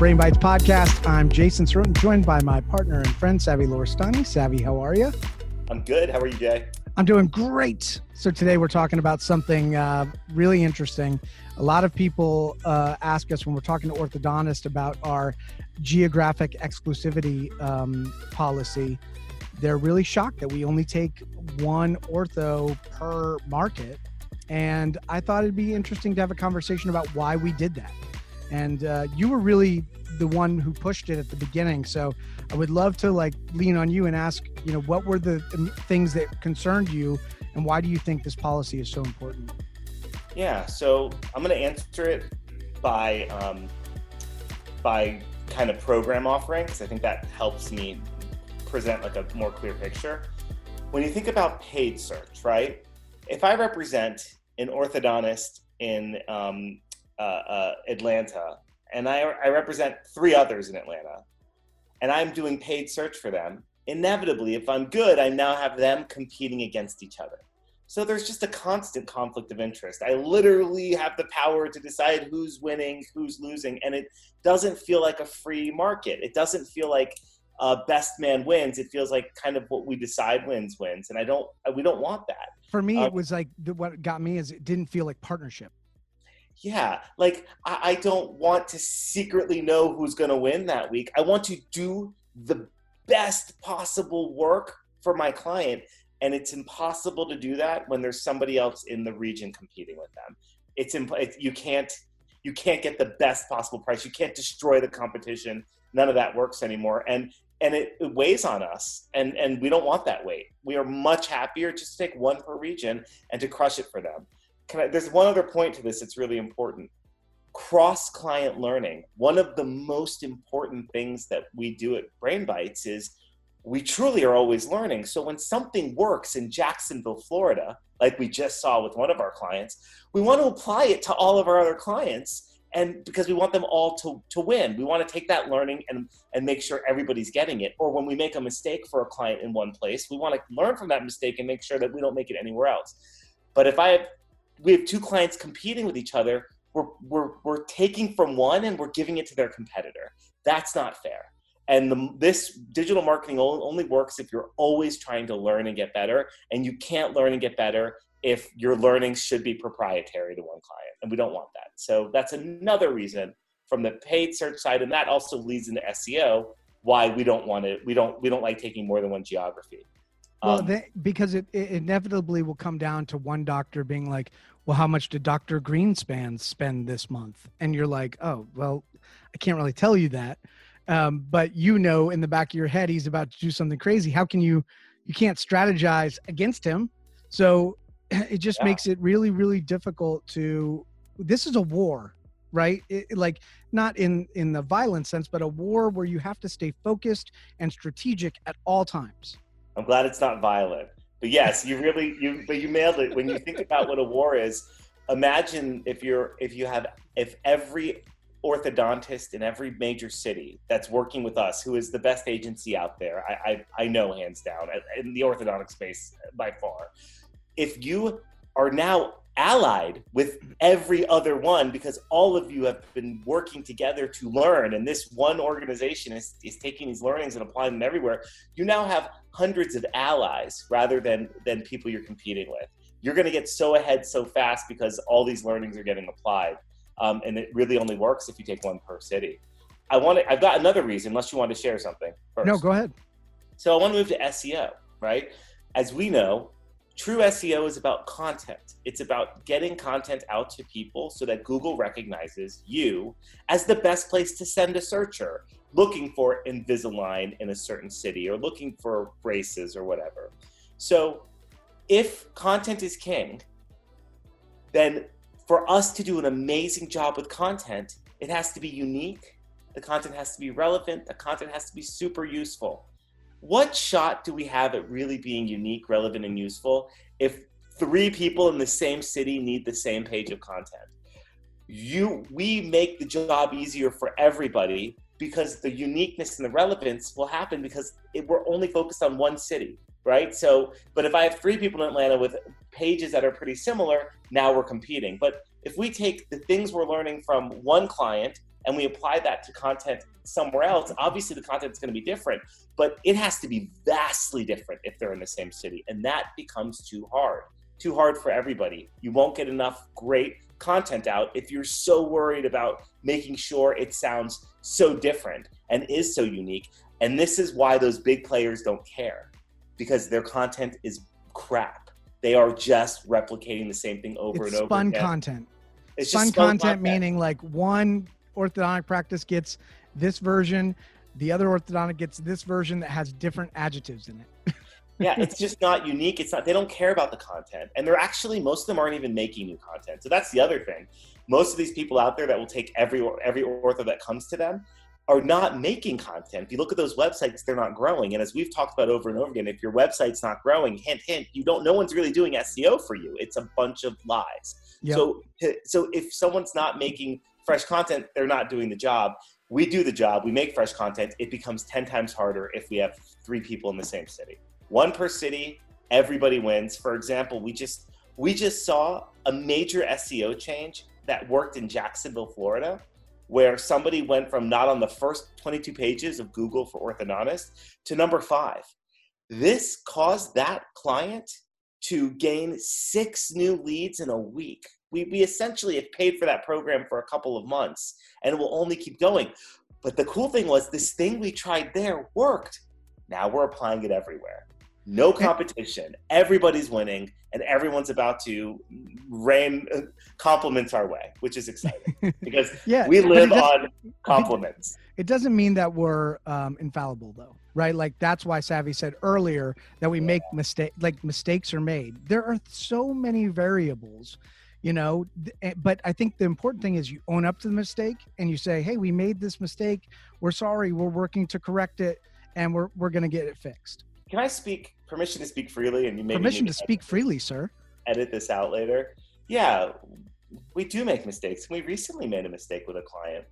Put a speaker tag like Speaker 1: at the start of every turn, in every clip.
Speaker 1: Brain Bites podcast. I'm Jason Sorotin, joined by my partner and friend, Savvy Lorstani. Savvy, how are you?
Speaker 2: I'm good. How are you, Jay?
Speaker 1: I'm doing great. So today we're talking about something uh, really interesting. A lot of people uh, ask us when we're talking to orthodontists about our geographic exclusivity um, policy. They're really shocked that we only take one ortho per market. And I thought it'd be interesting to have a conversation about why we did that. And uh, you were really the one who pushed it at the beginning. So I would love to like lean on you and ask, you know, what were the things that concerned you and why do you think this policy is so important?
Speaker 2: Yeah, so I'm going to answer it by um, by kind of program offering because I think that helps me present like a more clear picture. When you think about paid search, right? If I represent an orthodontist in um, uh, uh, Atlanta, and I, I represent three others in Atlanta, and I'm doing paid search for them, inevitably, if I'm good, I now have them competing against each other. So there's just a constant conflict of interest. I literally have the power to decide who's winning, who's losing, and it doesn't feel like a free market. It doesn't feel like uh, best man wins. It feels like kind of what we decide wins wins, and I don't. We don't want that.
Speaker 1: For me, uh, it was like the, what got me is it didn't feel like partnership.
Speaker 2: Yeah, like I, I don't want to secretly know who's going to win that week. I want to do the best possible work for my client and it's impossible to do that when there's somebody else in the region competing with them. It's, imp- you can't you can't get the best possible price. You can't destroy the competition. None of that works anymore and and it, it, weighs on us and and we don't want that weight. We are much happier just to take one per region and to crush it for them I, there's one other point to this it's really important cross client learning one of the most important things that we do at brain bites is we truly are always learning. So when something works in Jacksonville, Florida, like we just saw with one of our clients, we want to apply it to all of our other clients and because we want them all to, to win. We want to take that learning and, and make sure everybody's getting it. Or when we make a mistake for a client in one place, we want to learn from that mistake and make sure that we don't make it anywhere else. But if I have we have two clients competing with each other, we're, we're, we're taking from one and we're giving it to their competitor. That's not fair. And the, this digital marketing only works if you're always trying to learn and get better. And you can't learn and get better if your learning should be proprietary to one client. And we don't want that. So that's another reason from the paid search side. And that also leads into SEO why we don't want to, we don't, we don't like taking more than one geography.
Speaker 1: Well, um, they, because it, it, inevitably will come down to one doctor being like, well, how much did Dr. Greenspan spend this month? And you're like, oh, well, I can't really tell you that um, but you know in the back of your head he's about to do something crazy how can you you can't strategize against him so it just yeah. makes it really really difficult to this is a war right it, like not in in the violent sense but a war where you have to stay focused and strategic at all times
Speaker 2: i'm glad it's not violent but yes you really you but you nailed it when you think about what a war is imagine if you're if you have if every orthodontist in every major city that's working with us, who is the best agency out there. I, I, I know hands down in the orthodontic space by far. If you are now allied with every other one because all of you have been working together to learn and this one organization is, is taking these learnings and applying them everywhere you now have hundreds of allies rather than than people you're competing with you're going to get so ahead so fast because all these learnings are getting applied um, and it really only works if you take one per city. I want to, I've got another reason, unless you want to share something. First.
Speaker 1: No, go ahead.
Speaker 2: So I want to move to SEO, right? As we know, true SEO is about content. It's about getting content out to people so that Google recognizes you as the best place to send a searcher looking for Invisalign in a certain city or looking for braces or whatever. So if content is king, then for us to do an amazing job with content, it has to be unique. The content has to be relevant. The content has to be super useful. What shot do we have at really being unique, relevant, and useful if three people in the same city need the same page of content? You, we make the job easier for everybody because the uniqueness and the relevance will happen because it, we're only focused on one city right? So, but if I have three people in Atlanta with pages that are pretty similar, now we're competing. But if we take the things we're learning from one client and we apply that to content somewhere else, obviously the content is going to be different, but it has to be vastly different if they're in the same city. And that becomes too hard, too hard for everybody. You won't get enough great content out if you're so worried about making sure it sounds so different and is so unique. And this is why those big players don't care because their content is crap. They are just replicating the same thing over
Speaker 1: it's
Speaker 2: and over
Speaker 1: spun
Speaker 2: again.
Speaker 1: content.
Speaker 2: It's just spun
Speaker 1: content, meaning like one orthodontic practice gets this version, the other orthodontic gets this version that has different adjectives in it.
Speaker 2: yeah, it's just not unique. It's not. They don't care about the content, and they're actually most of them aren't even making new content. So that's the other thing. Most of these people out there that will take every every ortho that comes to them are not making content. If you look at those websites, they're not growing. And as we've talked about over and over again, if your website's not growing, hint, hint, you don't. No one's really doing SEO for you. It's a bunch of lies. Yep. So, so if someone's not making fresh content, they're not doing the job. We do the job. We make fresh content. It becomes ten times harder if we have three people in the same city. One per city, everybody wins. For example, we just we just saw a major SEO change that worked in Jacksonville, Florida where somebody went from not on the first 22 pages of Google for orthodontist to number five. This caused that client to gain six new leads in a week. We, we essentially have paid for that program for a couple of months and it will only keep going. But the cool thing was, this thing we tried there worked. Now we're applying it everywhere no competition. Everybody's winning, and everyone's about to rain uh, compliments our way, which is exciting because yeah, we live on compliments.
Speaker 1: It doesn't mean that we're um, infallible, though, right? Like that's why Savvy said earlier that we yeah. make mistake, like mistakes are made. There are so many variables you know eh, but i think the important thing is you own up to the mistake and you say hey we made this mistake we're sorry we're working to correct it and we're, we're going to get it fixed
Speaker 2: can I speak permission to speak freely? And you maybe
Speaker 1: permission to speak freely, sir.
Speaker 2: Edit this out later. Yeah, we do make mistakes. We recently made a mistake with a client,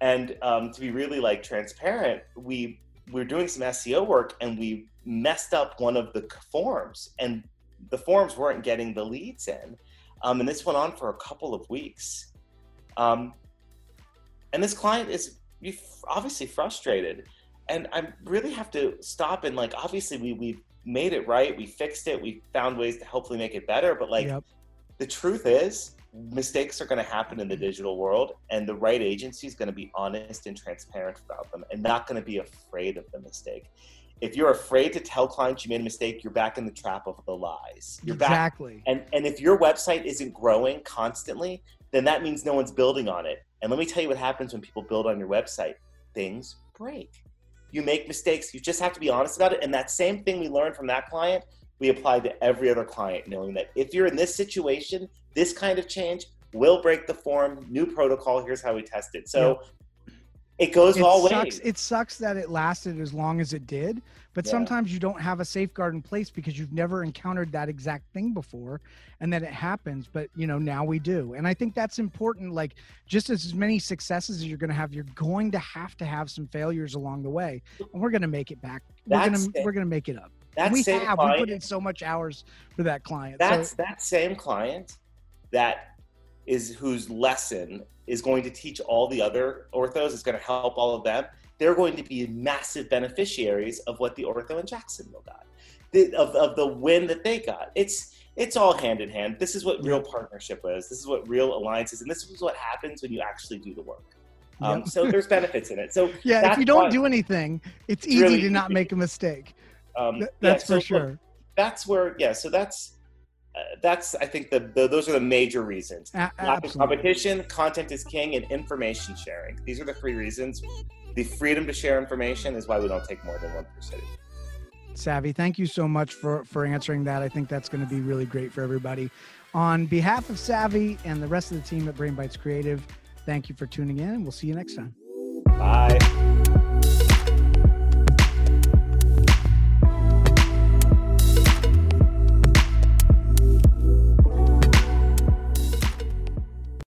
Speaker 2: and um, to be really like transparent, we we're doing some SEO work and we messed up one of the forms, and the forms weren't getting the leads in, um, and this went on for a couple of weeks. Um, and this client is obviously frustrated. And I really have to stop and like obviously we we made it right, we fixed it, we found ways to hopefully make it better, but like yep. the truth is mistakes are going to happen in the digital world and the right agency is going to be honest and transparent about them and not going to be afraid of the mistake if you're afraid to tell clients you made a mistake you're back in the trap of the lies. You're
Speaker 1: exactly.
Speaker 2: Back, and and if your website isn't growing constantly then that means no one's building on it. And let me tell you what happens when people build on your website. Things break. You make mistakes. You just have to be honest about it. And that same thing we learned from that client, we apply to every other client, knowing that if you're in this situation, this kind of change will break the form, new protocol, here's how we test it. So it goes
Speaker 1: it
Speaker 2: all
Speaker 1: sucks,
Speaker 2: ways.
Speaker 1: It sucks that it lasted as long as it did, but yeah. sometimes you don't have a safeguard in place because you've never encountered that exact thing before, and then it happens. But you know now we do, and I think that's important. Like just as many successes as you're going to have, you're going to have to have some failures along the way, and we're going to make it back. We're going to we're going to make it up. That we have client, we put in so much hours for that client.
Speaker 2: That's
Speaker 1: so,
Speaker 2: that same client that is whose lesson is going to teach all the other orthos, is going to help all of them. They're going to be massive beneficiaries of what the ortho in Jacksonville got, the, of, of the win that they got. It's it's all hand in hand. This is what real partnership is. This is what real alliance is, and this is what happens when you actually do the work. Um, yep. so there's benefits in it. So
Speaker 1: yeah, if you don't do anything, it's, easy really to not make a mistake. Um, that's yeah, so for sure. Look,
Speaker 2: that's where yeah. So that's uh, that's I think the, the, those are the major reasons. A- Lack of competition, content is king, and information sharing. These are the three reasons. The freedom to share information is why we don't take more than one per city.
Speaker 1: Savvy, thank you so much for for answering that. I think that's going to be really great for everybody. On behalf of Savvy and the rest of the team at Brain Bites Creative, thank you for tuning in, and we'll see you next time.
Speaker 2: Bye.